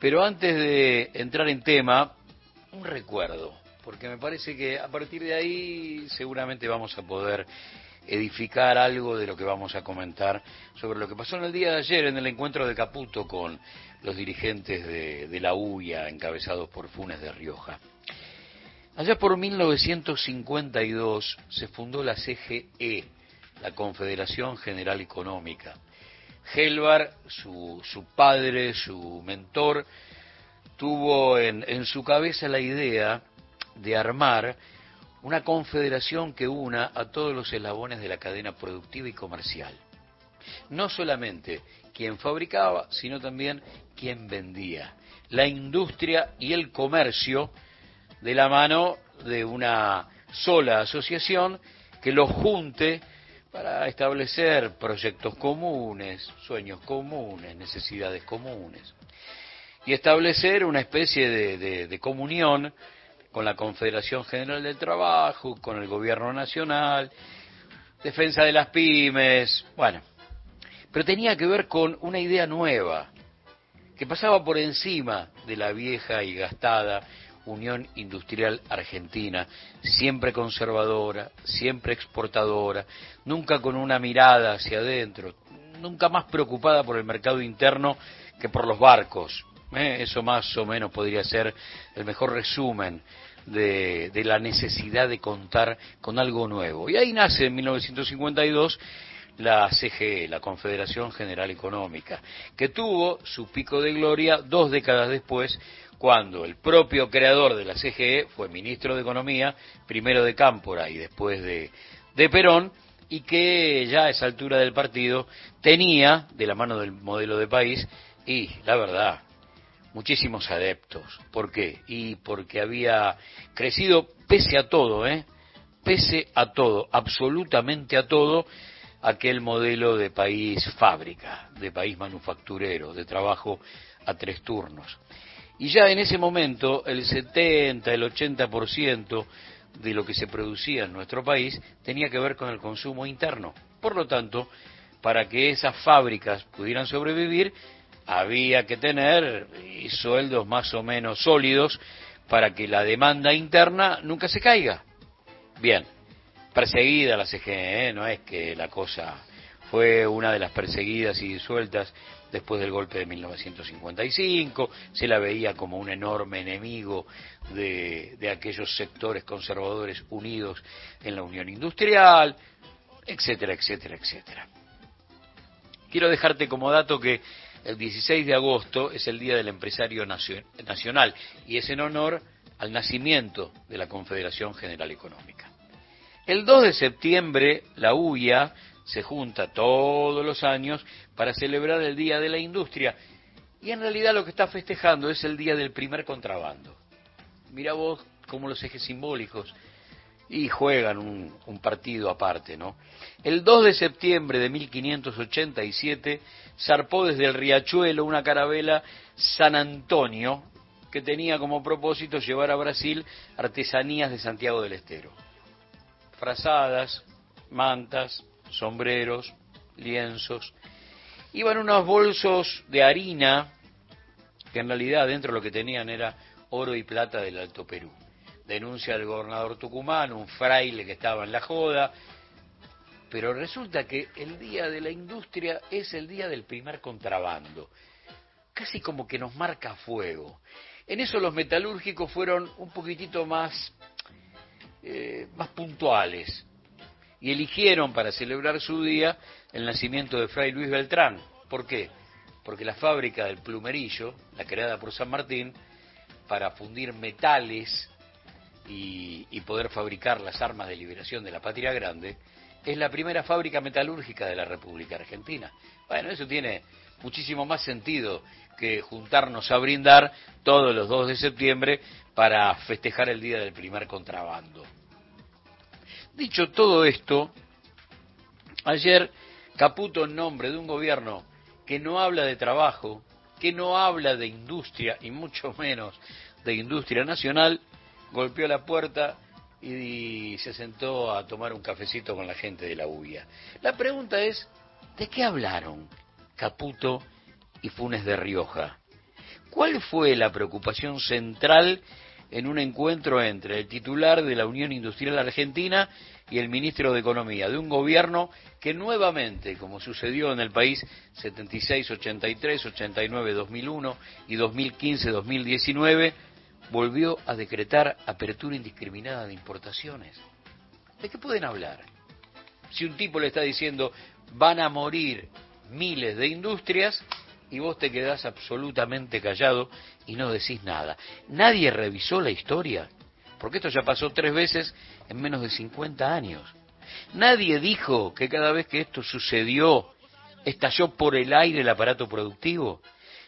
Pero antes de entrar en tema, un recuerdo, porque me parece que a partir de ahí seguramente vamos a poder edificar algo de lo que vamos a comentar sobre lo que pasó en el día de ayer en el encuentro de Caputo con los dirigentes de, la UIA encabezados por Funes de Rioja. Allá por 1952 se fundó la CGE, la Confederación General Económica. Helvar, su, padre, su mentor, tuvo en, en su cabeza la idea de armar una confederación que una a todos los eslabones de la cadena productiva y comercial. No solamente quien fabricaba, sino también quien vendía. La industria y el comercio de la mano de una sola asociación que los junte para establecer proyectos comunes, sueños comunes, necesidades comunes. Y establecer una especie de, comunión con la Confederación General del Trabajo, con el Gobierno Nacional, defensa de las pymes, bueno, pero tenía que ver con una idea nueva, que pasaba por encima de la vieja y gastada Unión Industrial Argentina, siempre conservadora, siempre exportadora, nunca con una mirada hacia adentro, nunca más preocupada por el mercado interno que por los barcos. ¿eh? Eso más o menos podría ser el mejor resumen de, de, la necesidad de contar con algo nuevo. Y ahí nace en 1952 la CGE, la Confederación General Económica, que tuvo su pico de gloria dos décadas después, cuando el propio creador de la CGE fue ministro de Economía, primero de Cámpora y después de, de Perón, y que ya a esa altura del partido tenía, de la mano del modelo de país, y la verdad, muchísimos adeptos. ¿Por qué? Y porque había crecido pese a todo, ¿eh? Pese a todo, absolutamente a todo, aquel modelo de país fábrica, de país manufacturero, de trabajo a tres turnos. Y ya en ese momento el 70, el 80% de lo que se producía en nuestro país tenía que ver con el consumo interno. Por lo tanto, para que esas fábricas pudieran sobrevivir, había que tener sueldos más o menos sólidos para que la demanda interna nunca se caiga. Bien, perseguida la CGE, no es que la cosa fue una de las perseguidas y disueltas después del golpe de 1955, se la veía como un enorme enemigo de, de aquellos sectores conservadores unidos en la Unión Industrial, etcétera, etcétera, etcétera. Quiero dejarte como dato que el 16 de agosto es el Día del Empresario Nacional y es en honor al nacimiento de la Confederación General Económica. El 2 de septiembre la UIA se junta todos los años para celebrar el Día de la Industria y en realidad lo que está festejando es el Día del Primer Contrabando. Mira vos cómo los ejes simbólicos y juegan un, un, partido aparte, ¿no? El 2 de septiembre de 1587 zarpó desde el riachuelo una carabela San Antonio que tenía como propósito llevar a Brasil artesanías de Santiago del Estero. Frazadas, mantas, sombreros, lienzos. Iban unos bolsos de harina que en realidad dentro lo que tenían era oro y plata del Alto Perú. Denuncia del gobernador tucumano, un fraile que estaba en la joda, pero resulta que el día de la industria es el día del primer contrabando, casi como que nos marca fuego. En eso los metalúrgicos fueron un poquitito más, eh, más puntuales y eligieron para celebrar su día el nacimiento de Fray Luis Beltrán. ¿Por qué? Porque la fábrica del plumerillo, la creada por San Martín, para fundir metales y, poder fabricar las armas de liberación de la patria grande, es la primera fábrica metalúrgica de la República Argentina. Bueno, eso tiene muchísimo más sentido que juntarnos a brindar todos los 2 de septiembre para festejar el día del primer contrabando. Dicho todo esto, ayer Caputo en nombre de un gobierno que no habla de trabajo, que no habla de industria y mucho menos de industria nacional, golpeó la puerta y se sentó a tomar un cafecito con la gente de la UIA. La pregunta es, ¿de qué hablaron Caputo y Funes de Rioja? ¿Cuál fue la preocupación central en un encuentro entre el titular de la Unión Industrial Argentina y el ministro de Economía, de un gobierno que nuevamente, como sucedió en el país 76, 83, 89, 2001 y 2015, 2019, volvió a decretar apertura indiscriminada de importaciones. ¿De qué pueden hablar? Si un tipo le está diciendo van a morir miles de industrias y vos te quedás absolutamente callado y no decís nada. Nadie revisó la historia, porque esto ya pasó tres veces en menos de 50 años. Nadie dijo que cada vez que esto sucedió estalló por el aire el aparato productivo.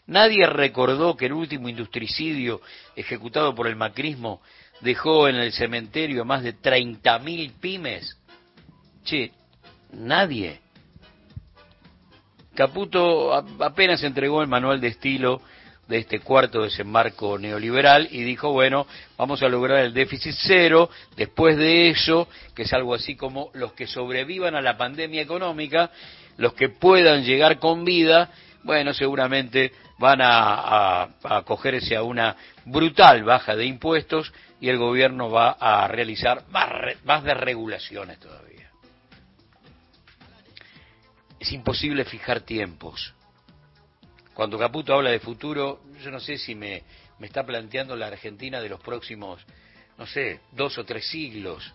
Nadie recordó que el último industricidio ejecutado por el macrismo dejó en el cementerio más de 30.000 pymes. Che, nadie. Caputo apenas entregó el manual de estilo de este cuarto desembarco neoliberal y dijo, bueno, vamos a lograr el déficit cero, después de eso, que es algo así como los que sobrevivan a la pandemia económica, los que puedan llegar con vida, bueno, seguramente van a, acogerse a una brutal baja de impuestos y el gobierno va a realizar más, más desregulaciones todavía. Es imposible fijar tiempos cuando Caputo habla de futuro, yo no sé si me, me está planteando la Argentina de los próximos, no sé, dos o tres siglos.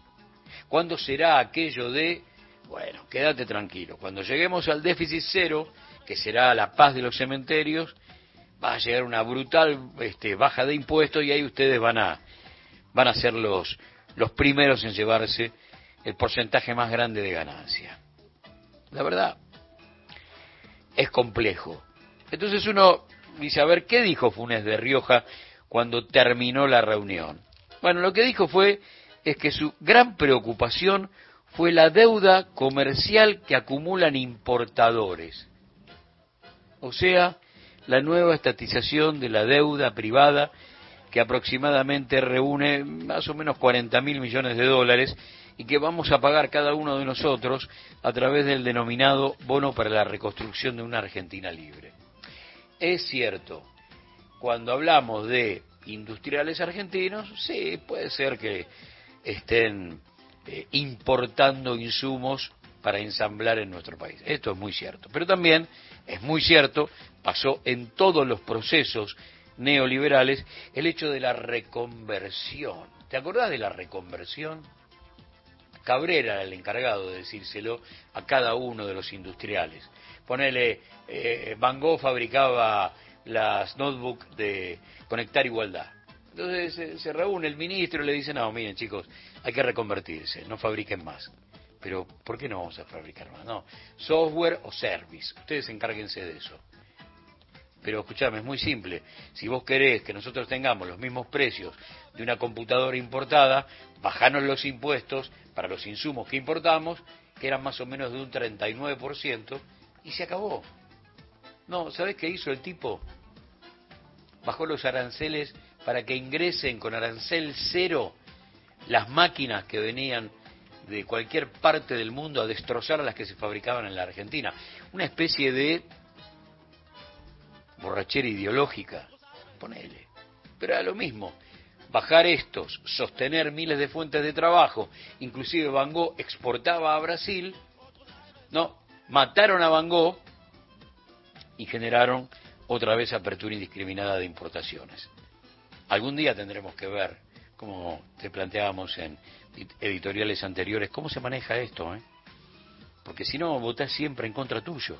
¿Cuándo será aquello de, bueno, quédate tranquilo, cuando lleguemos al déficit cero, que será la paz de los cementerios, va a llegar una brutal este, baja de impuestos y ahí ustedes van a, van a ser los, los primeros en llevarse el porcentaje más grande de ganancia. La verdad, es complejo. Entonces uno dice, a ver, ¿qué dijo Funes de Rioja cuando terminó la reunión? Bueno, lo que dijo fue es que su gran preocupación fue la deuda comercial que acumulan importadores. O sea, la nueva estatización de la deuda privada que aproximadamente reúne más o menos 40 mil millones de dólares y que vamos a pagar cada uno de nosotros a través del denominado bono para la reconstrucción de una Argentina libre. Es cierto, cuando hablamos de industriales argentinos, sí, puede ser que estén eh, importando insumos para ensamblar en nuestro país. Esto es muy cierto. Pero también es muy cierto, pasó en todos los procesos neoliberales, el hecho de la reconversión. ¿Te acordás de la reconversión? Cabrera era el encargado de decírselo a cada uno de los industriales. Ponele, eh, Van Gogh fabricaba las notebooks de Conectar Igualdad. Entonces se, reúne el ministro y le dice, no, miren chicos, hay que reconvertirse, no fabriquen más. Pero, ¿por qué no vamos a fabricar más? No, software o service, ustedes encárguense de eso. Pero escuchame, es muy simple. Si vos querés que nosotros tengamos los mismos precios de una computadora importada, bajanos los impuestos para los insumos que importamos, que eran más o menos de un 39%, y se acabó. No, ¿sabes qué hizo el tipo? Bajó los aranceles para que ingresen con arancel cero las máquinas que venían de cualquier parte del mundo a destrozar las que se fabricaban en la Argentina. Una especie de borrachera ideológica, ponele. Pero era lo mismo, bajar estos, sostener miles de fuentes de trabajo, inclusive Van Gogh exportaba a Brasil, no, mataron a Van Gogh y generaron otra vez apertura indiscriminada de importaciones. Algún día tendremos que ver, como te planteábamos en editoriales anteriores, cómo se maneja esto, ¿eh? Porque si no, votás siempre en contra tuyo.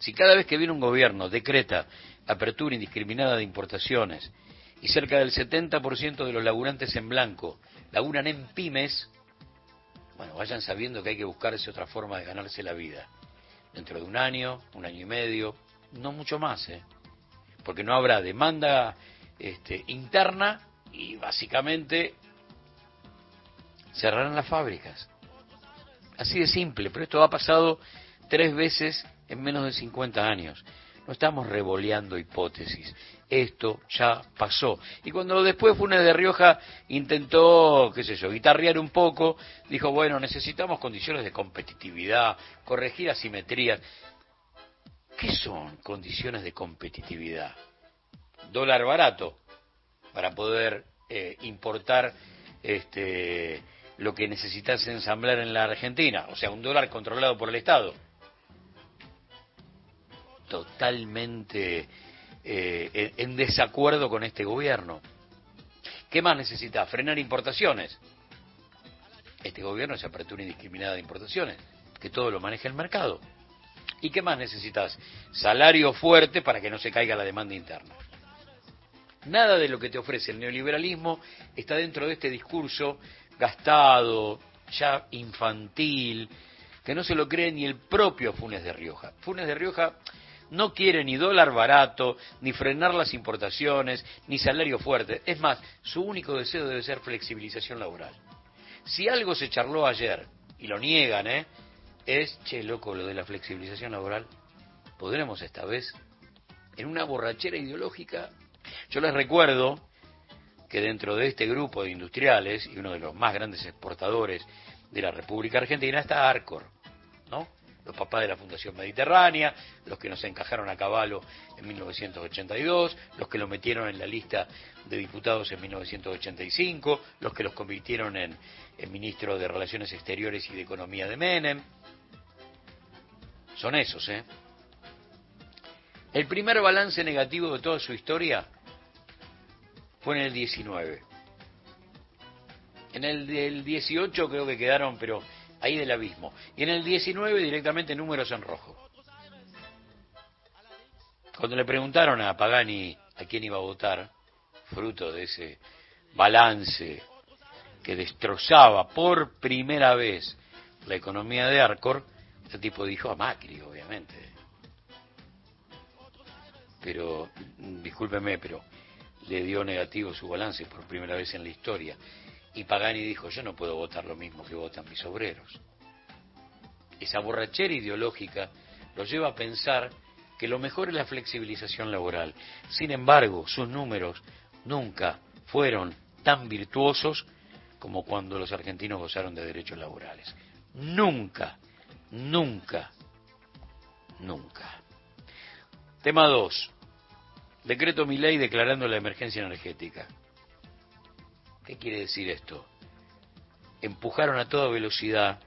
Si cada vez que viene un gobierno decreta apertura indiscriminada de importaciones y cerca del 70% de los laburantes en blanco laburan en pymes, bueno, vayan sabiendo que hay que buscarse otra forma de ganarse la vida. Dentro de un año, un año y medio, no mucho más, ¿eh? porque no habrá demanda este, interna y básicamente cerrarán las fábricas. Así de simple, pero esto ha pasado tres veces en menos de 50 años. No estamos revoleando hipótesis. Esto ya pasó. Y cuando después Funes de Rioja intentó, qué sé yo, guitarrear un poco, dijo, bueno, necesitamos condiciones de competitividad, corregir asimetrías. ¿Qué son condiciones de competitividad? dólar barato para poder eh, importar este, lo que necesitas ensamblar en la Argentina, o sea, un dólar controlado por el Estado. Totalmente eh, en desacuerdo con este gobierno. ¿Qué más necesitas? Frenar importaciones. Este gobierno es apertura indiscriminada de importaciones, que todo lo maneja el mercado. ¿Y qué más necesitas? Salario fuerte para que no se caiga la demanda interna. Nada de lo que te ofrece el neoliberalismo está dentro de este discurso gastado, ya infantil, que no se lo cree ni el propio Funes de Rioja. Funes de Rioja no quiere ni dólar barato, ni frenar las importaciones, ni salario fuerte. Es más, su único deseo debe ser flexibilización laboral. Si algo se charló ayer, y lo niegan, ¿eh? es, che, loco, lo de la flexibilización laboral, podremos esta vez, en una borrachera ideológica. Yo les recuerdo que dentro de este grupo de industriales, y uno de los más grandes exportadores de la República Argentina, está Arcor, ¿no? Los papás de la Fundación Mediterránea, los que nos encajaron a caballo en 1982, los que lo metieron en la lista de diputados en 1985, los que los convirtieron en, en ministro de Relaciones Exteriores y de Economía de Menem. Son esos, ¿eh? El primer balance negativo de toda su historia fue en el 19. En el del 18 creo que quedaron, pero ahí del abismo. Y en el 19 directamente números en rojo. Cuando le preguntaron a Pagani a quién iba a votar, fruto de ese balance que destrozaba por primera vez la economía de Arcor, este tipo dijo a Macri, obviamente. Pero, discúlpeme, pero le dio negativo su balance por primera vez en la historia. Y Pagani dijo, yo no puedo votar lo mismo que votan mis obreros. Esa borrachera ideológica lo lleva a pensar que lo mejor es la flexibilización laboral. Sin embargo, sus números nunca fueron tan virtuosos como cuando los argentinos gozaron de derechos laborales. Nunca, nunca, nunca. Tema 2. Decreto ley declarando la emergencia energética. ¿Qué quiere decir esto? Empujaron a toda velocidad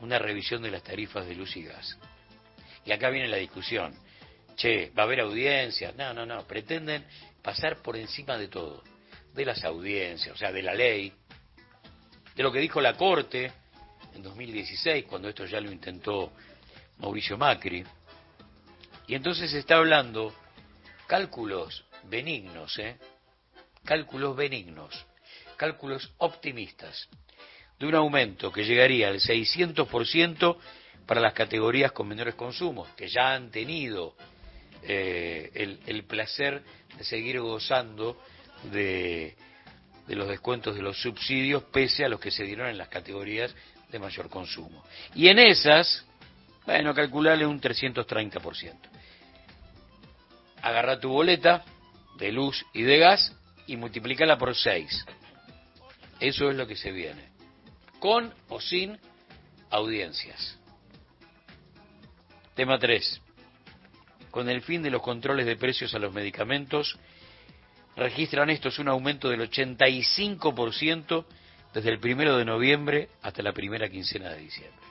una revisión de las tarifas de luz y gas. Y acá viene la discusión. Che, ¿va a haber audiencias? No, no, no. Pretenden pasar por encima de todo. De las audiencias, o sea, de la ley, de lo que dijo la Corte en 2016, cuando esto ya lo intentó Mauricio Macri. Y entonces se está hablando cálculos benignos, ¿eh? Cálculos benignos cálculos optimistas de un aumento que llegaría al 600% para las categorías con menores consumos, que ya han tenido eh, el, placer de seguir gozando de, de los descuentos de los subsidios, pese a los que se dieron en las categorías de mayor consumo. Y en esas, bueno, calcularle un 330%. Agarra tu boleta de luz y de gas y multiplícala por 6. Eso es lo que se viene. Con o sin audiencias. Tema 3. Con el fin de los controles de precios a los medicamentos, registran estos un aumento del 85% desde el primero de noviembre hasta la primera quincena de diciembre.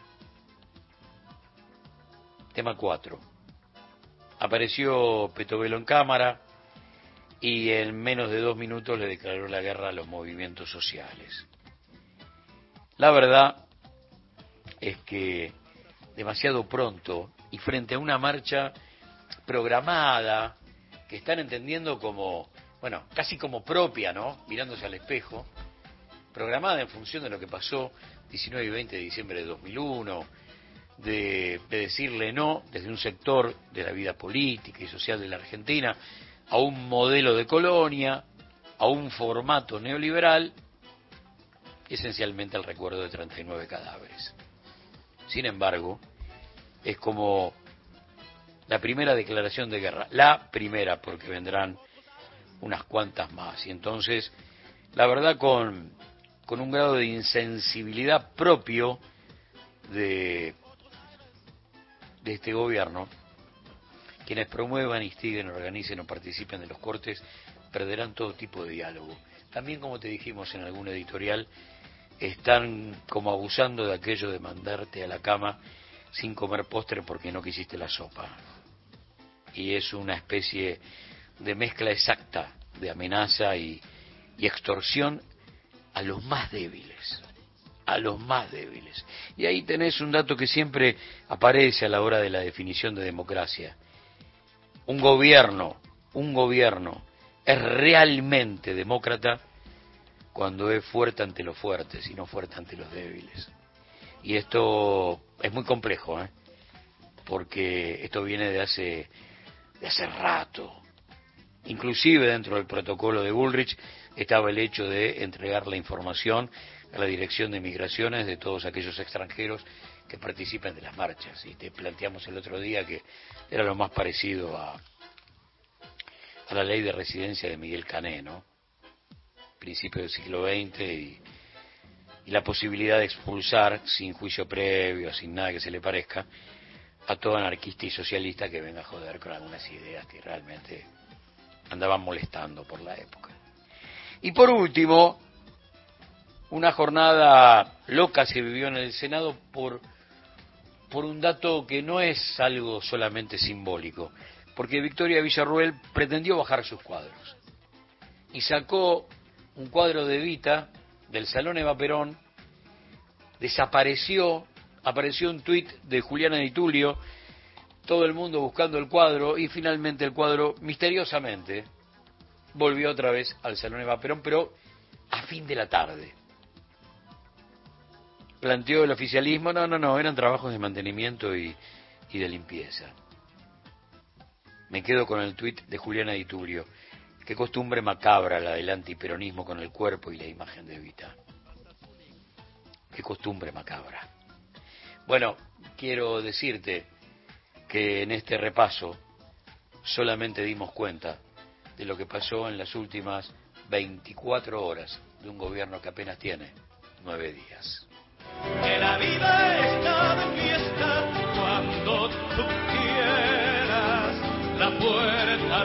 Tema 4. Apareció Petovelo en cámara, y en menos de dos minutos le declaró la guerra a los movimientos sociales. La verdad es que demasiado pronto y frente a una marcha programada que están entendiendo como, bueno, casi como propia, ¿no? Mirándose al espejo, programada en función de lo que pasó 19 y 20 de diciembre de 2001, de, de decirle no desde un sector de la vida política y social de la Argentina, a un modelo de colonia, a un formato neoliberal, esencialmente el recuerdo de 39 cadáveres. Sin embargo, es como la primera declaración de guerra, la primera, porque vendrán unas cuantas más. Y entonces, la verdad, con, con un grado de insensibilidad propio de, de este gobierno, Quienes promuevan, instiguen, organicen o participen de los cortes perderán todo tipo de diálogo. También, como te dijimos en algún editorial, están como abusando de aquello de mandarte a la cama sin comer postre porque no quisiste la sopa. Y es una especie de mezcla exacta de amenaza y, y extorsión a los más débiles, a los más débiles. Y ahí tenés un dato que siempre aparece a la hora de la definición de democracia. Un gobierno, un gobierno es realmente demócrata cuando es fuerte ante los fuertes y no fuerte ante los débiles. Y esto es muy complejo, ¿eh? porque esto viene de hace, de hace rato. Inclusive dentro del protocolo de Bullrich estaba el hecho de entregar la información a la Dirección de Migraciones de todos aquellos extranjeros que participan de las marchas. Y te planteamos el otro día que era lo más parecido a, a la ley de residencia de Miguel Cané, ¿no? Principio del siglo XX y, y la posibilidad de expulsar sin juicio previo, sin nada que se le parezca, a todo anarquista y socialista que venga a joder con algunas ideas que realmente andaban molestando por la época. Y por último, una jornada loca se vivió en el Senado por, por un dato que no es algo solamente simbólico, porque Victoria Villarruel pretendió bajar sus cuadros y sacó un cuadro de Vita del Salón Eva Perón, desapareció, apareció un tuit de Juliana Di Tulio, todo el mundo buscando el cuadro y finalmente el cuadro misteriosamente volvió otra vez al Salón Eva Perón, pero a fin de la tarde. Planteó el oficialismo, no, no, no, eran trabajos de mantenimiento y, de limpieza. Me quedo con el tuit de Juliana Di Tulio. Qué costumbre macabra la del antiperonismo con el cuerpo y la imagen de Evita. Qué costumbre macabra. Bueno, quiero decirte que en este repaso solamente dimos cuenta de lo que pasó en las últimas 24 horas de un gobierno que apenas tiene nueve días. Que la vida está de fiesta cuando tú quieras, la puerta